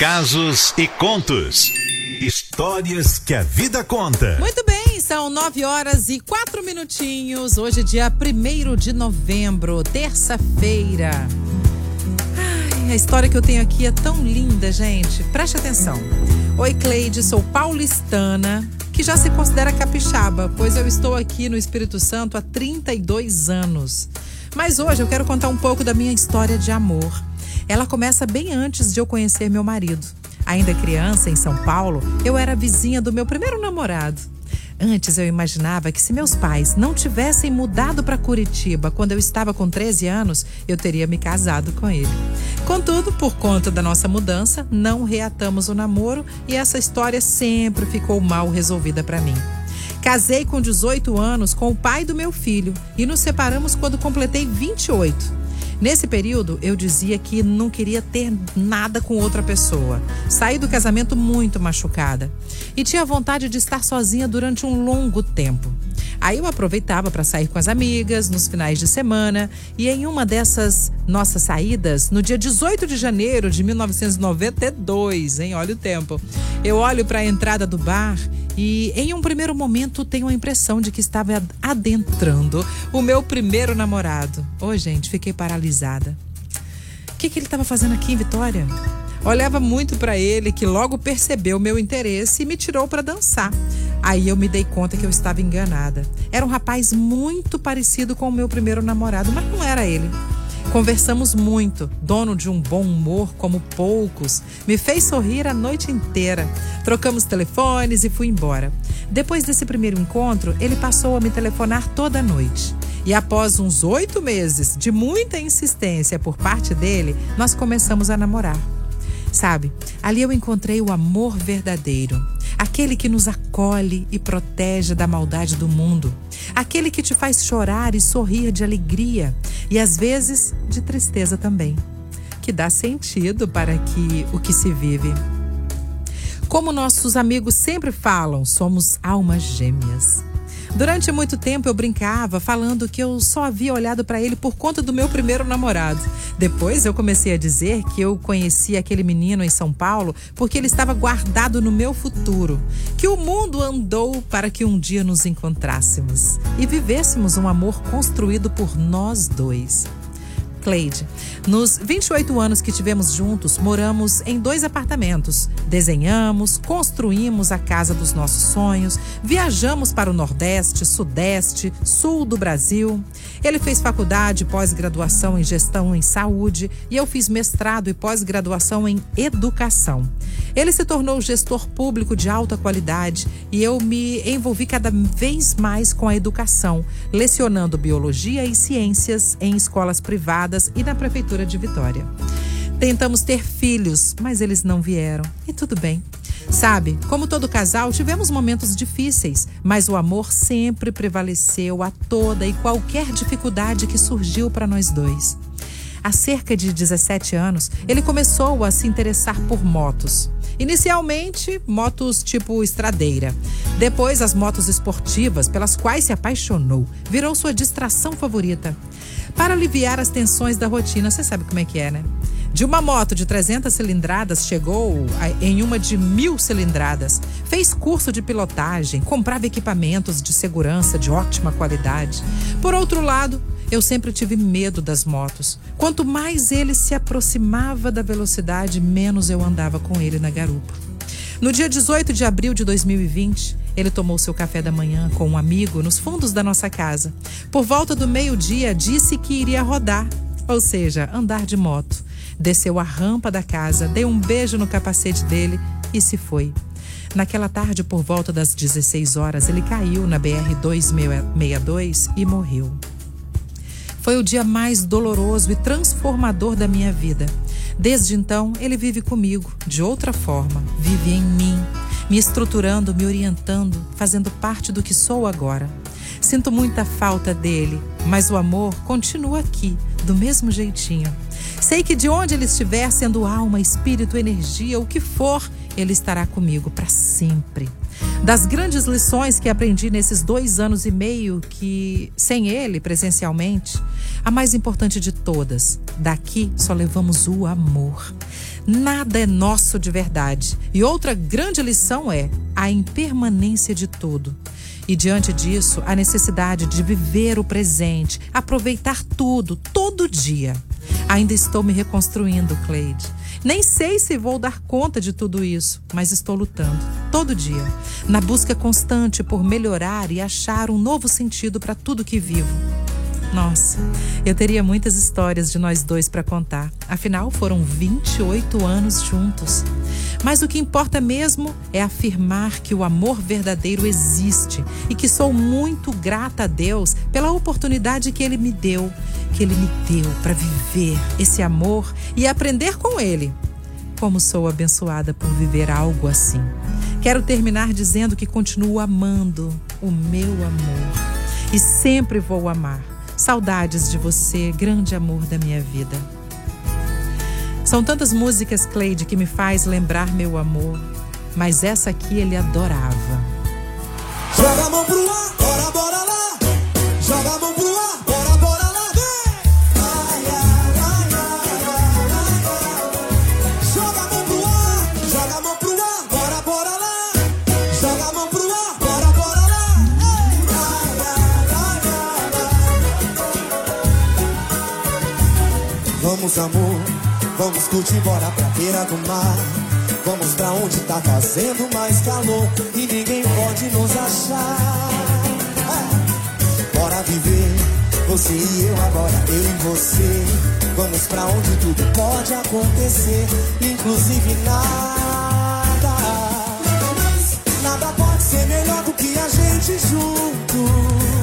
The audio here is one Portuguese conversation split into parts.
casos e contos. Histórias que a vida conta. Muito bem, são nove horas e quatro minutinhos. Hoje é dia primeiro de novembro, terça-feira. Ai, a história que eu tenho aqui é tão linda, gente. Preste atenção. Oi, Cleide, sou paulistana, que já se considera capixaba, pois eu estou aqui no Espírito Santo há 32 anos. Mas hoje eu quero contar um pouco da minha história de amor. Ela começa bem antes de eu conhecer meu marido. Ainda criança, em São Paulo, eu era vizinha do meu primeiro namorado. Antes eu imaginava que se meus pais não tivessem mudado para Curitiba quando eu estava com 13 anos, eu teria me casado com ele. Contudo, por conta da nossa mudança, não reatamos o namoro e essa história sempre ficou mal resolvida para mim. Casei com 18 anos com o pai do meu filho e nos separamos quando completei 28. Nesse período, eu dizia que não queria ter nada com outra pessoa. Saí do casamento muito machucada e tinha vontade de estar sozinha durante um longo tempo. Aí eu aproveitava para sair com as amigas nos finais de semana e em uma dessas nossas saídas, no dia 18 de janeiro de 1992, hein? Olha o tempo. Eu olho para a entrada do bar e em um primeiro momento tenho a impressão de que estava adentrando o meu primeiro namorado. Ô, oh, gente, fiquei paralisada. O que, que ele estava fazendo aqui em Vitória? Olhava muito para ele, que logo percebeu meu interesse e me tirou para dançar. Aí eu me dei conta que eu estava enganada. Era um rapaz muito parecido com o meu primeiro namorado, mas não era ele. Conversamos muito, dono de um bom humor como poucos, me fez sorrir a noite inteira. Trocamos telefones e fui embora. Depois desse primeiro encontro, ele passou a me telefonar toda noite. E após uns oito meses de muita insistência por parte dele, nós começamos a namorar. Sabe, ali eu encontrei o amor verdadeiro aquele que nos acolhe e protege da maldade do mundo, aquele que te faz chorar e sorrir de alegria e às vezes de tristeza também, que dá sentido para que o que se vive. Como nossos amigos sempre falam, somos almas gêmeas. Durante muito tempo eu brincava falando que eu só havia olhado para ele por conta do meu primeiro namorado. Depois eu comecei a dizer que eu conhecia aquele menino em São Paulo porque ele estava guardado no meu futuro, que o mundo andou para que um dia nos encontrássemos e vivêssemos um amor construído por nós dois. Cleide. Nos 28 anos que tivemos juntos, moramos em dois apartamentos. Desenhamos, construímos a casa dos nossos sonhos, viajamos para o Nordeste, Sudeste, Sul do Brasil. Ele fez faculdade pós-graduação em gestão em saúde e eu fiz mestrado e pós-graduação em educação. Ele se tornou gestor público de alta qualidade e eu me envolvi cada vez mais com a educação, lecionando biologia e ciências em escolas privadas e na prefeitura de Vitória. Tentamos ter filhos, mas eles não vieram. E tudo bem. Sabe, como todo casal, tivemos momentos difíceis, mas o amor sempre prevaleceu a toda e qualquer dificuldade que surgiu para nós dois. Há cerca de 17 anos, ele começou a se interessar por motos. Inicialmente, motos tipo estradeira. Depois, as motos esportivas, pelas quais se apaixonou, virou sua distração favorita. Para aliviar as tensões da rotina, você sabe como é que é, né? De uma moto de 300 cilindradas, chegou em uma de mil cilindradas. Fez curso de pilotagem, comprava equipamentos de segurança de ótima qualidade. Por outro lado, eu sempre tive medo das motos. Quanto mais ele se aproximava da velocidade, menos eu andava com ele na garupa. No dia 18 de abril de 2020, ele tomou seu café da manhã com um amigo nos fundos da nossa casa. Por volta do meio-dia, disse que iria rodar, ou seja, andar de moto. Desceu a rampa da casa, deu um beijo no capacete dele e se foi. Naquela tarde, por volta das 16 horas, ele caiu na BR 262 e morreu. Foi o dia mais doloroso e transformador da minha vida. Desde então, ele vive comigo, de outra forma, vive em mim, me estruturando, me orientando, fazendo parte do que sou agora. Sinto muita falta dele, mas o amor continua aqui, do mesmo jeitinho. Sei que de onde ele estiver, sendo alma, espírito, energia, o que for, ele estará comigo para sempre. Das grandes lições que aprendi nesses dois anos e meio que, sem ele presencialmente, a mais importante de todas, daqui só levamos o amor. Nada é nosso de verdade. E outra grande lição é a impermanência de tudo. E diante disso, a necessidade de viver o presente, aproveitar tudo, todo dia. Ainda estou me reconstruindo, Cleide. Nem sei se vou dar conta de tudo isso, mas estou lutando todo dia, na busca constante por melhorar e achar um novo sentido para tudo que vivo. Nossa, eu teria muitas histórias de nós dois para contar. Afinal, foram 28 anos juntos. Mas o que importa mesmo é afirmar que o amor verdadeiro existe e que sou muito grata a Deus pela oportunidade que ele me deu, que ele me deu para viver esse amor e aprender com ele. Como sou abençoada por viver algo assim. Quero terminar dizendo que continuo amando o meu amor e sempre vou amar Saudades de você, grande amor da minha vida. São tantas músicas, Cleide, que me faz lembrar meu amor, mas essa aqui ele adorava. Joga a mão pro ar, Vamos, amor, vamos curtir, bora pra beira do mar. Vamos pra onde tá fazendo mais calor e ninguém pode nos achar. É. Bora viver, você e eu agora, eu e você. Vamos pra onde tudo pode acontecer, inclusive nada. Nada pode ser melhor do que a gente junto.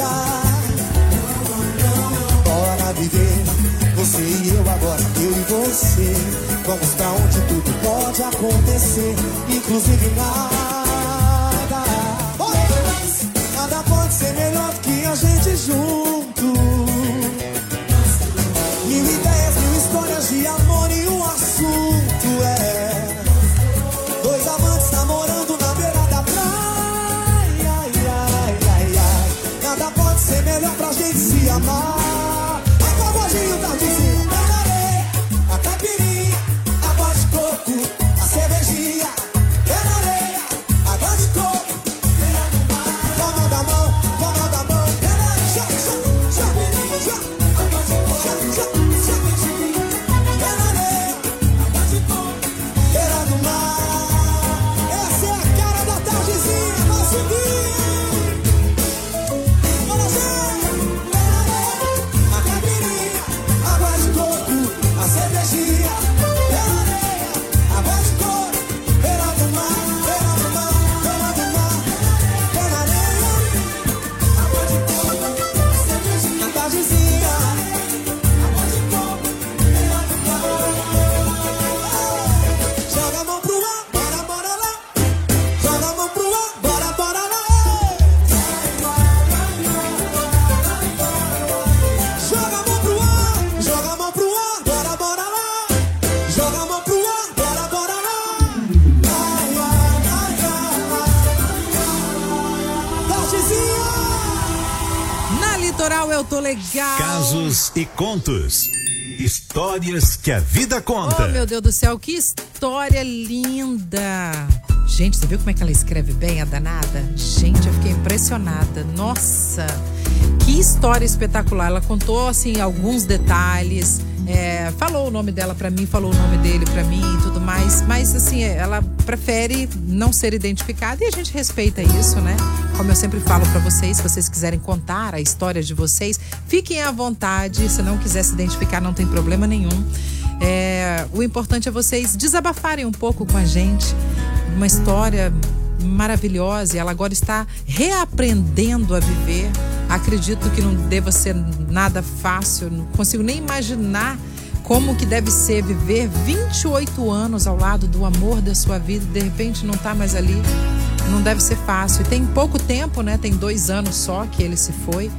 Achar. Bora viver, você e eu agora, eu e você. Vamos pra onde tudo pode acontecer, inclusive nada. Nada pode ser melhor do que a gente junto. Litoral eu tô legal. Casos e contos. Histórias que a vida conta. Oh, meu Deus do céu, que história linda! Gente, você viu como é que ela escreve bem, a danada? Gente, eu fiquei impressionada. Nossa, que história espetacular. Ela contou, assim, alguns detalhes. É, falou o nome dela pra mim, falou o nome dele pra mim e tudo mais. Mas, assim, ela prefere não ser identificada e a gente respeita isso, né? como eu sempre falo para vocês, se vocês quiserem contar a história de vocês, fiquem à vontade. Se não quiser se identificar, não tem problema nenhum. É, o importante é vocês desabafarem um pouco com a gente. Uma história maravilhosa e ela agora está reaprendendo a viver. Acredito que não deva ser nada fácil, não consigo nem imaginar como que deve ser viver 28 anos ao lado do amor da sua vida e de repente não está mais ali. Não deve ser fácil. E tem pouco tempo, né? Tem dois anos só que ele se foi.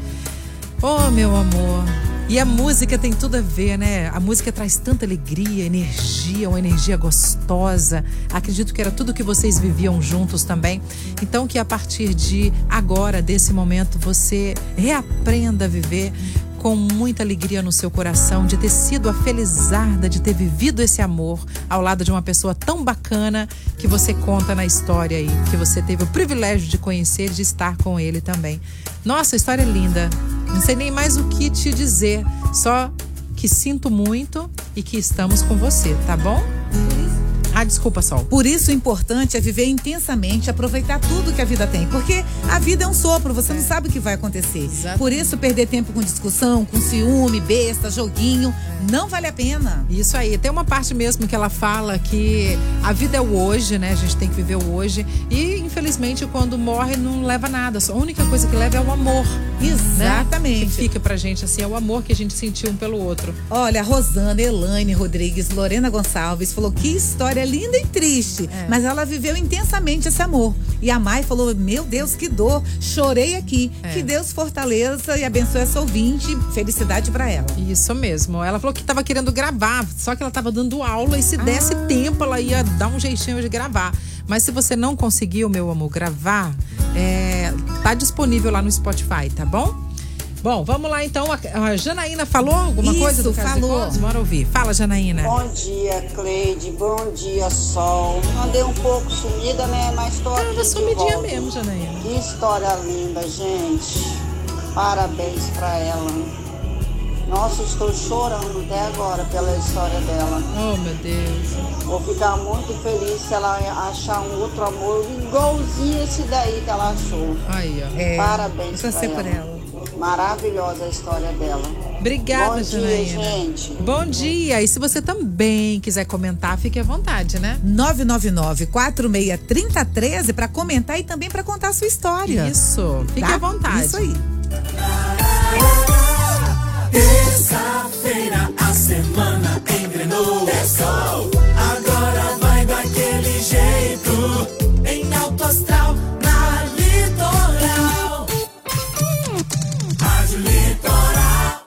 Oh, meu amor. E a música tem tudo a ver, né? A música traz tanta alegria, energia, uma energia gostosa. Acredito que era tudo que vocês viviam juntos também. Então, que a partir de agora, desse momento, você reaprenda a viver com muita alegria no seu coração de ter sido a felizarda de ter vivido esse amor ao lado de uma pessoa tão bacana que você conta na história aí, que você teve o privilégio de conhecer, de estar com ele também. Nossa, história é linda. Não sei nem mais o que te dizer, só que sinto muito e que estamos com você, tá bom? Ah, desculpa, Sol. Por isso o importante é viver intensamente, aproveitar tudo que a vida tem. Porque a vida é um sopro, você não sabe o que vai acontecer. Exatamente. Por isso, perder tempo com discussão, com ciúme, besta, joguinho, não vale a pena. Isso aí. Tem uma parte mesmo que ela fala que a vida é o hoje, né? A gente tem que viver o hoje. E, infelizmente, quando morre, não leva nada. A única coisa que leva é o amor. Né? Exatamente. Né? Que fica pra gente assim, é o amor que a gente sentiu um pelo outro. Olha, Rosana, Elaine Rodrigues, Lorena Gonçalves falou que história história linda e triste, é. mas ela viveu intensamente esse amor. E a Mai falou: Meu Deus, que dor, chorei aqui. É. Que Deus fortaleça e abençoe essa ouvinte. Felicidade para ela. Isso mesmo. Ela falou que estava querendo gravar, só que ela estava dando aula e se ah. desse tempo ela ia dar um jeitinho de gravar. Mas se você não conseguiu, meu amor, gravar, é, tá disponível lá no Spotify, tá bom? Bom, vamos lá então. A Janaína falou alguma Isso, coisa do caso falou. de Bora ouvir. Fala, Janaína. Bom dia, Cleide. Bom dia, Sol. Andei um pouco sumida, né? Mas tô aqui Tava sumidinha mesmo, Janaína. Que história linda, gente. Parabéns pra ela. Nossa, estou chorando até agora pela história dela. Oh, meu Deus. Vou ficar muito feliz se ela achar um outro amor igualzinho esse daí que ela achou. Aí, ó. É, Parabéns pra ela. por ela. Maravilhosa a história dela. Obrigada, Bom Janaína. Dia, gente. Bom dia. E se você também quiser comentar, fique à vontade, né? 999-463013 para comentar e também para contar a sua história. Isso. Fique tá? à vontade. Isso aí. Terça-feira, a semana engrenou. É